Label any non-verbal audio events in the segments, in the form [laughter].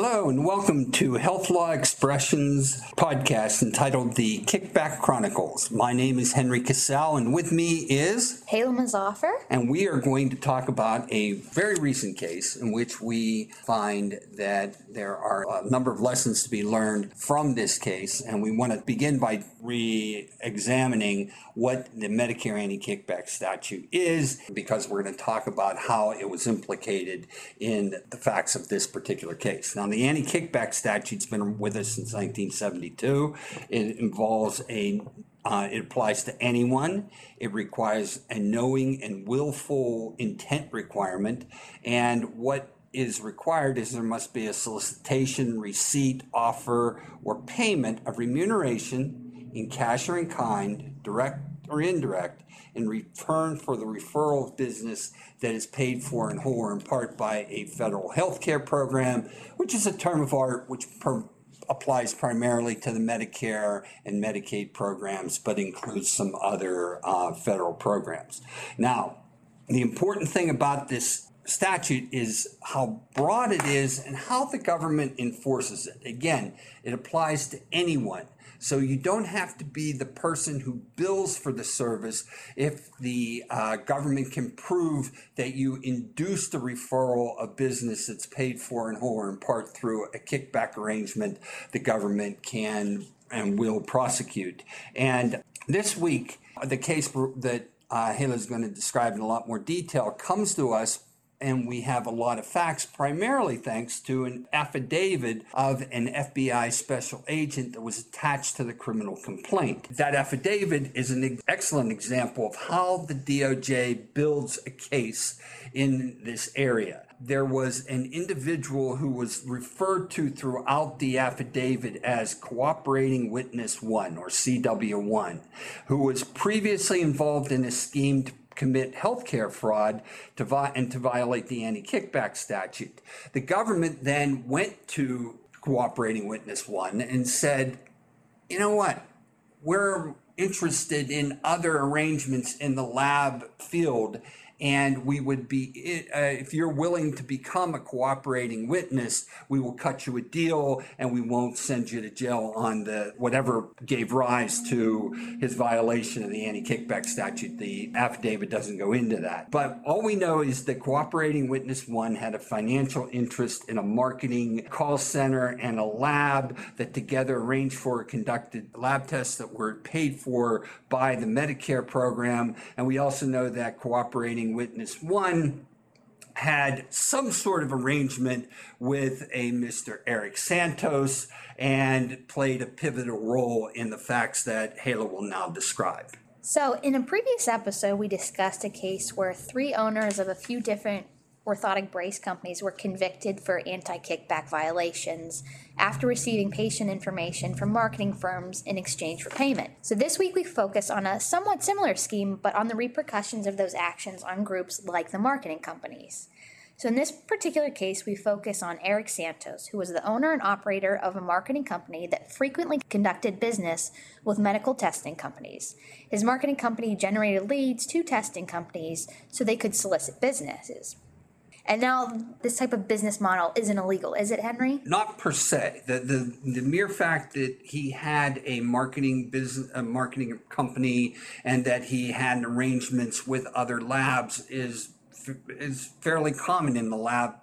Hello, and welcome to Health Law Expressions podcast entitled The Kickback Chronicles. My name is Henry Casale, and with me is Hala Mazaffer. And we are going to talk about a very recent case in which we find that there are a number of lessons to be learned from this case. And we want to begin by re examining what the Medicare anti kickback statute is, because we're going to talk about how it was implicated in the facts of this particular case. Now, the anti kickback statute's been with us since 1972. It involves a uh, it applies to anyone. It requires a knowing and willful intent requirement. And what is required is there must be a solicitation, receipt, offer, or payment of remuneration in cash or in kind, direct or indirect, in return for the referral of business that is paid for in whole or in part by a federal health care program, which is a term of art which per- applies primarily to the Medicare and Medicaid programs, but includes some other uh, federal programs. Now, the important thing about this statute is how broad it is and how the government enforces it. Again, it applies to anyone. So you don't have to be the person who bills for the service if the uh, government can prove that you induced the referral of business that's paid for in whole or in part through a kickback arrangement. The government can and will prosecute. And this week, the case that uh, is going to describe in a lot more detail comes to us and we have a lot of facts, primarily thanks to an affidavit of an FBI special agent that was attached to the criminal complaint. That affidavit is an excellent example of how the DOJ builds a case in this area. There was an individual who was referred to throughout the affidavit as cooperating witness one or CW1, who was previously involved in a scheme to commit healthcare fraud to vi- and to violate the anti kickback statute. The government then went to cooperating witness one and said, you know what? We're interested in other arrangements in the lab field and we would be uh, if you're willing to become a cooperating witness we will cut you a deal and we won't send you to jail on the whatever gave rise to his violation of the anti-kickback statute. The affidavit doesn't go into that. But all we know is that cooperating witness one had a financial interest in a marketing call center and a lab that together arranged for conducted lab tests that were paid for by the medicare program. And we also know that cooperating witness one had some sort of arrangement with a Mr. Eric Santos and played a pivotal role in the facts that Hala will now describe. So, in a previous episode, we discussed a case where three owners of a few different orthotic brace companies were convicted for anti kickback violations after receiving patient information from marketing firms in exchange for payment. So, this week we focus on a somewhat similar scheme, but on the repercussions of those actions on groups like the marketing companies. So, in this particular case, we focus on Eric Santos, who was the owner and operator of a marketing company that frequently conducted business with medical testing companies. His marketing company generated leads to testing companies so they could solicit businesses. And now this type of business model isn't illegal, is it, Henry? Not per se. The the, the mere fact that he had a marketing business, a marketing company, and that he had arrangements with other labs is is fairly common in the lab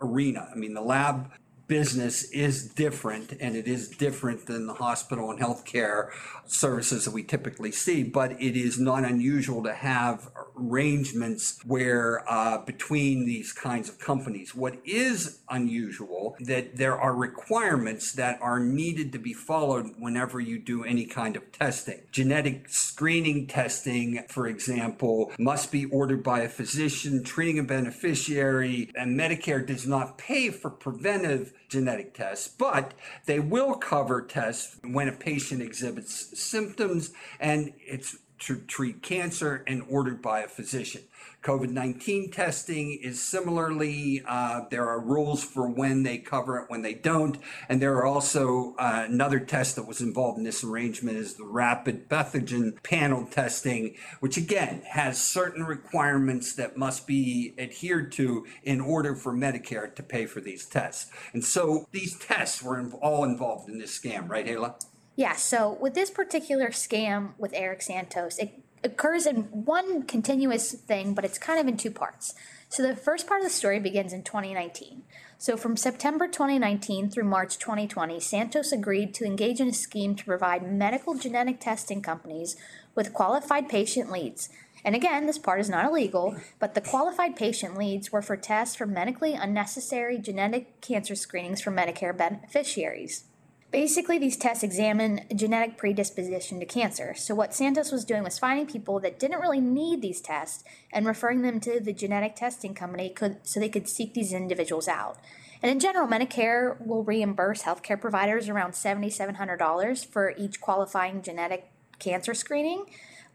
arena. I mean, the lab business is different and it is different than the hospital and healthcare services that we typically see, but it is not unusual to have arrangements where uh, between these kinds of companies. What is unusual that there are requirements that are needed to be followed whenever you do any kind of testing. Genetic screening testing, for example, must be ordered by a physician treating a beneficiary, and Medicare does not pay for preventive genetic tests, but they will cover tests when a patient exhibits symptoms and it's to treat cancer and ordered by a physician. COVID 19 testing is similarly, uh, there are rules for when they cover it, when they don't. And there are also uh, another test that was involved in this arrangement is the rapid pathogen panel testing, which again has certain requirements that must be adhered to in order for Medicare to pay for these tests. And so these tests were all involved in this scam, right, Hala? Yeah, so with this particular scam with Eric Santos, it occurs in one continuous thing, but it's kind of in two parts. So the first part of the story begins in 2019. So from September 2019 through March 2020, Santos agreed to engage in a scheme to provide medical genetic testing companies with qualified patient leads. And again, this part is not illegal, but the qualified patient leads were for tests for medically unnecessary genetic cancer screenings for Medicare beneficiaries. Basically, these tests examine genetic predisposition to cancer. So, what Santos was doing was finding people that didn't really need these tests and referring them to the genetic testing company could, so they could seek these individuals out. And in general, Medicare will reimburse healthcare providers around $7,700 for each qualifying genetic cancer screening.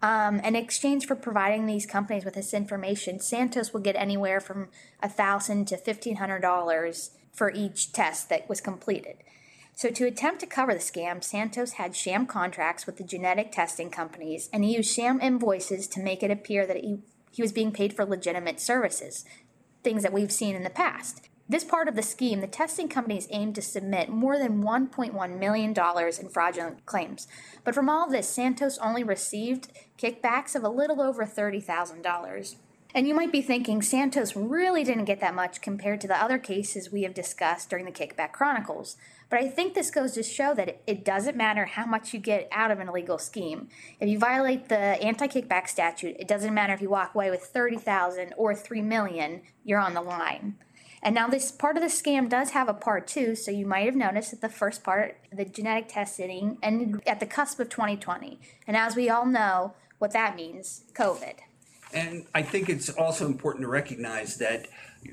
Um, in exchange for providing these companies with this information, Santos will get anywhere from 1,000 to $1,500 for each test that was completed. So, to attempt to cover the scam, Santos had sham contracts with the genetic testing companies, and he used sham invoices to make it appear that he, he was being paid for legitimate services, things that we've seen in the past. This part of the scheme, the testing companies aimed to submit more than $1.1 million in fraudulent claims. But from all this, Santos only received kickbacks of a little over $30,000. And you might be thinking Santos really didn't get that much compared to the other cases we have discussed during the Kickback Chronicles. But I think this goes to show that it doesn't matter how much you get out of an illegal scheme. If you violate the anti-kickback statute, it doesn't matter if you walk away with 30,000 or 3 million, you're on the line. And now this part of the scam does have a part two, so you might have noticed that the first part, the genetic testing, ended at the cusp of 2020. And as we all know, what that means, COVID. And I think it's also important to recognize that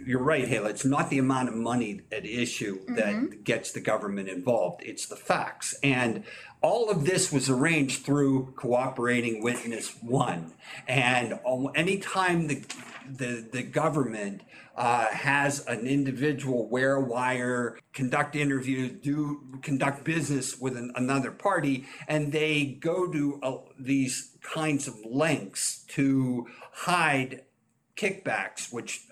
you're right, Hala. It's not the amount of money at issue that mm-hmm. gets the government involved. It's the facts. And all of this was arranged through cooperating witness one. And anytime the the, the government uh, has an individual wear a wire, conduct interviews, do conduct business with an, another party, and they go to uh, these kinds of lengths to hide kickbacks, which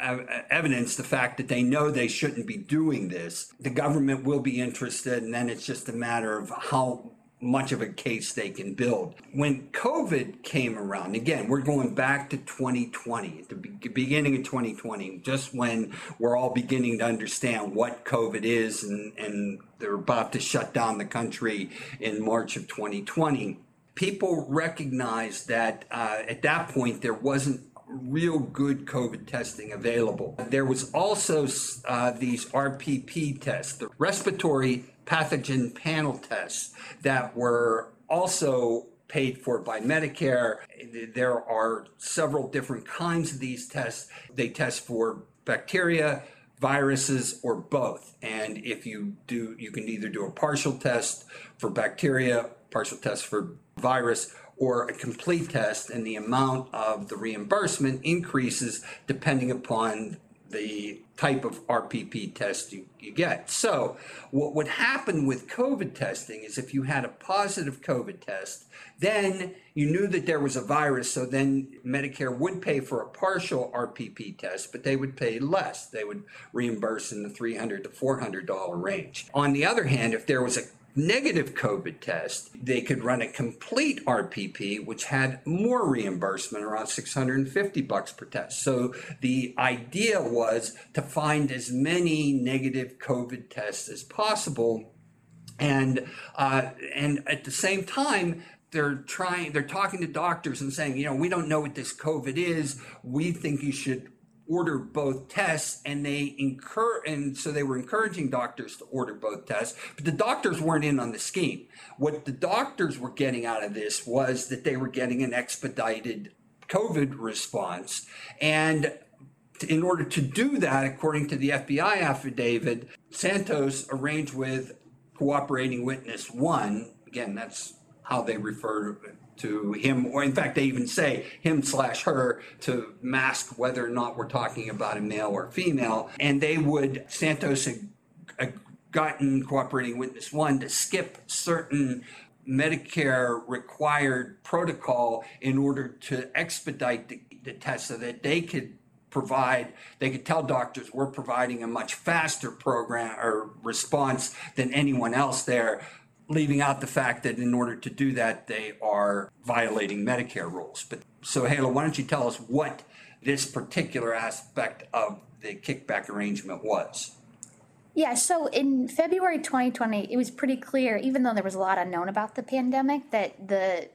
evidence the fact that they know they shouldn't be doing this. The government will be interested, and then it's just a matter of how much of a case they can build. When COVID came around, again, we're going back to 2020, at the beginning of 2020, just when we're all beginning to understand what COVID is, and, and they're about to shut down the country in March of 2020 people recognized that uh, at that point there wasn't real good COVID testing available. There was also uh, these RPP tests, the respiratory pathogen panel tests, that were also paid for by Medicare. There are several different kinds of these tests. They test for bacteria, viruses, or both. And if you do, you can either do a partial test for bacteria, partial test for virus, or a complete test, and the amount of the reimbursement increases depending upon the type of RPP test you, you get. So, what would happen with COVID testing is if you had a positive COVID test, then you knew that there was a virus, so then Medicare would pay for a partial RPP test, but they would pay less. They would reimburse in the 300 to $400 range. On the other hand, if there was a negative COVID test, they could run a complete RPP, which had more reimbursement, around 650 bucks per test. So the idea was to find as many negative COVID tests as possible, and uh, and at the same time. They're trying, they're talking to doctors and saying, you know, we don't know what this COVID is. We think you should order both tests and they incur and so they were encouraging doctors to order both tests but the doctors weren't in on the scheme. What the doctors were getting out of this was that they were getting an expedited covid response and in order to do that according to the fbi affidavit santos arranged with cooperating witness one again that's how they refer to him, or in fact, they even say him slash her to mask whether or not we're talking about a male or female. And they would, Santos had, had gotten cooperating witness one to skip certain Medicare required protocol in order to expedite the, the test so that they could provide, they could tell doctors we're providing a much faster program or response than anyone else there, leaving out the fact that in order to do that, they are violating Medicare rules. But so, Hala, why don't you tell us what this particular aspect of the kickback arrangement was? Yeah, so in February 2020, it was pretty clear, even though there was a lot unknown about the pandemic, that the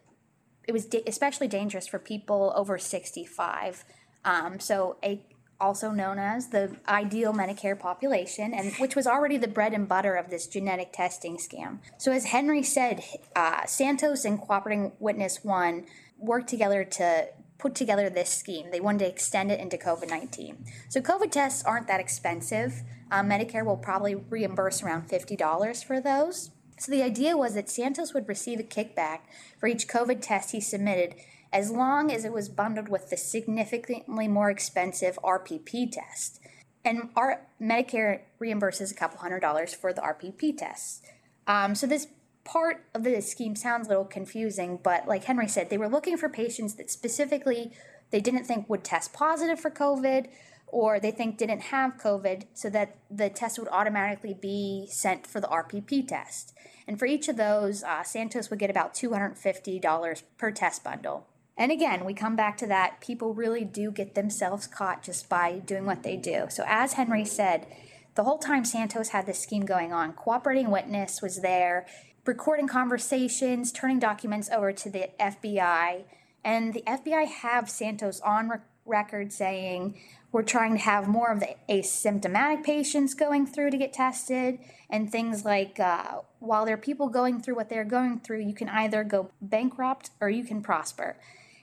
it was da- especially dangerous for people over 65. Um, so a also known as the ideal Medicare population, and which was already the bread and butter of this genetic testing scam. So, as Henry said, uh, Santos and Cooperating Witness One worked together to put together this scheme. They wanted to extend it into COVID 19. So, COVID tests aren't that expensive. Um, Medicare will probably reimburse around $50 for those. So, the idea was that Santos would receive a kickback for each COVID test he submitted as long as it was bundled with the significantly more expensive RPP test. And our Medicare reimburses a couple hundred dollars for the RPP tests. Um, so this part of the scheme sounds a little confusing, but like Henry said, they were looking for patients that specifically they didn't think would test positive for COVID or they think didn't have COVID so that the test would automatically be sent for the RPP test. And for each of those, uh, Santos would get about $250 per test bundle. And again, we come back to that people really do get themselves caught just by doing what they do. So, as Henry said, the whole time Santos had this scheme going on, cooperating witness was there, recording conversations, turning documents over to the FBI. And the FBI have Santos on re- record saying, we're trying to have more of the asymptomatic patients going through to get tested, and things like uh, while there are people going through what they're going through, you can either go bankrupt or you can prosper.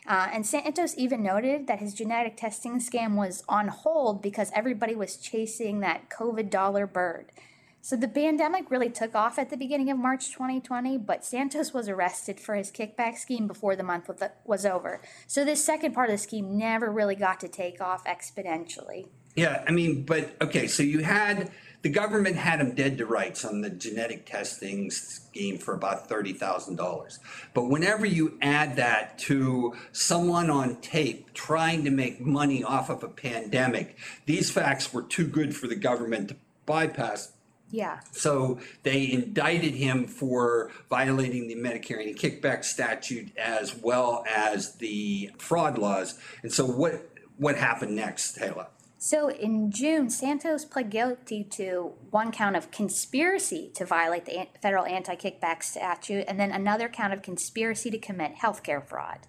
Uh, and Santos even noted that his genetic testing scam was on hold because everybody was chasing that COVID dollar bird. So the pandemic really took off at the beginning of March 2020, but Santos was arrested for his kickback scheme before the month was over. So this second part of the scheme never really got to take off exponentially. Yeah, I mean, but okay, so you had the government had him dead to rights on the genetic testing scheme for about $30,000. But whenever you add that to someone on tape trying to make money off of a pandemic, these facts were too good for the government to bypass. Yeah. So they indicted him for violating the Medicare and kickback statute as well as the fraud laws. And so what what happened next, Hala? So in June, Santos pled guilty to one count of conspiracy to violate the federal anti kickback statute and then another count of conspiracy to commit healthcare fraud.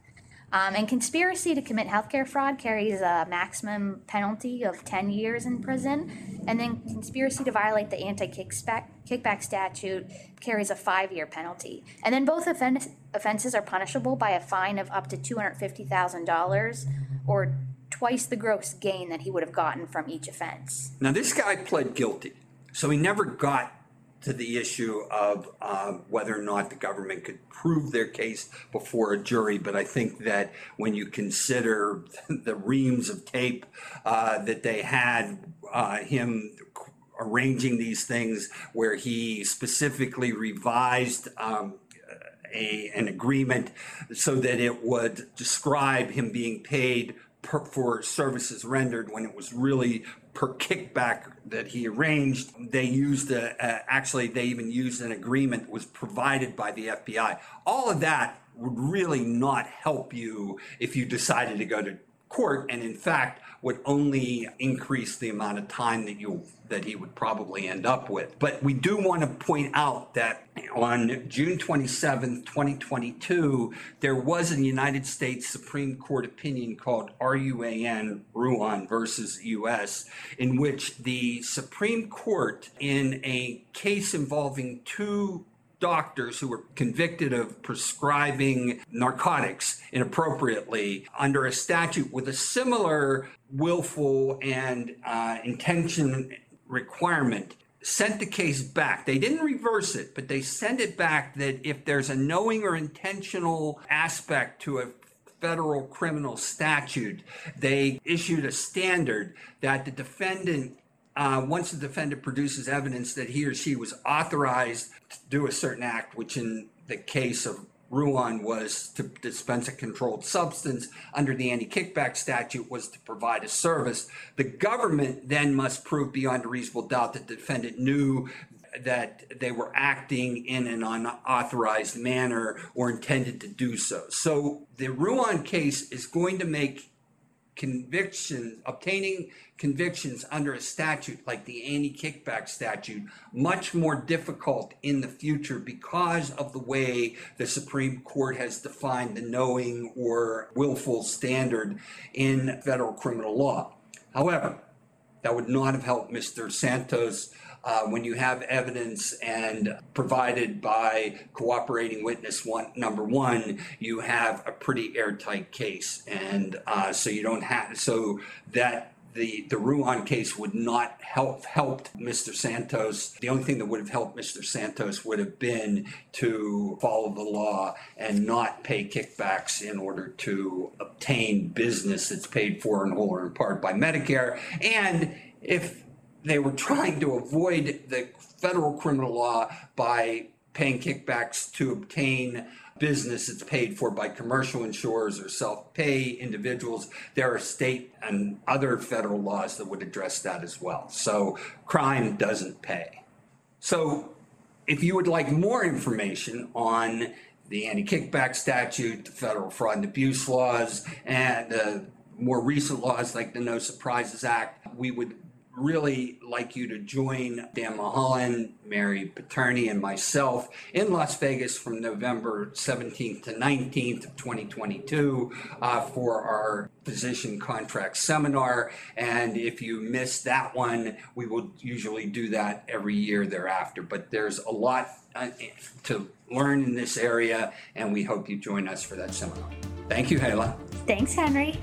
Um, and conspiracy to commit healthcare fraud carries a maximum penalty of 10 years in prison. And then conspiracy to violate the anti kickback statute carries a five year penalty. And then both offenses are punishable by a fine of up to $250,000 or twice the gross gain that he would have gotten from each offense. Now, this guy pled guilty, so he never got to the issue of uh, whether or not the government could prove their case before a jury. But I think that when you consider [laughs] the reams of tape uh, that they had, uh, him arranging these things where he specifically revised. Um, a, an agreement so that it would describe him being paid per, for services rendered when it was really per kickback that he arranged. They used a, actually they even used an agreement that was provided by the FBI. All of that would really not help you if you decided to go to court, and in fact would only increase the amount of time that you that he would probably end up with. But we do want to point out that on June 27, 2022, there was a United States Supreme Court opinion called RUAN Ruan versus US, in which the Supreme Court, in a case involving two doctors who were convicted of prescribing narcotics inappropriately under a statute with a similar willful and uh, intention requirement sent the case back. They didn't reverse it, but they sent it back that if there's a knowing or intentional aspect to a federal criminal statute, they issued a standard that the defendant uh, once the defendant produces evidence that he or she was authorized to do a certain act, which in the case of Ruan was to dispense a controlled substance under the anti-kickback statute was to provide a service. The government then must prove beyond a reasonable doubt that the defendant knew that they were acting in an unauthorized manner or intended to do so. So the Ruan case is going to make conviction, obtaining convictions under a statute like the anti-kickback statute much more difficult in the future because of the way the Supreme Court has defined the knowing or willful standard in federal criminal law. However, that would not have helped Mr. Santos uh, when you have evidence and provided by cooperating witness one number one, you have a pretty airtight case, and uh, so you don't have so that the the Ruan case would not help helped Mr. Santos. The only thing that would have helped Mr. Santos would have been to follow the law and not pay kickbacks in order to obtain business that's paid for in whole or in part by Medicare. And if they were trying to avoid the federal criminal law by paying kickbacks to obtain business that's paid for by commercial insurers or self-pay individuals. There are state and other federal laws that would address that as well. So crime doesn't pay. So if you would like more information on the anti-kickback statute, the federal fraud and abuse laws, and uh, more recent laws like the No Surprises Act, we would really like you to join Dan Mulholland, Mary Paterni, and myself in Las Vegas from November 17th to 19th of 2022 uh, for our physician contract seminar. And if you miss that one, we will usually do that every year thereafter. But there's a lot uh, to learn in this area, and we hope you join us for that seminar. Thank you, Hala. Thanks, Henry.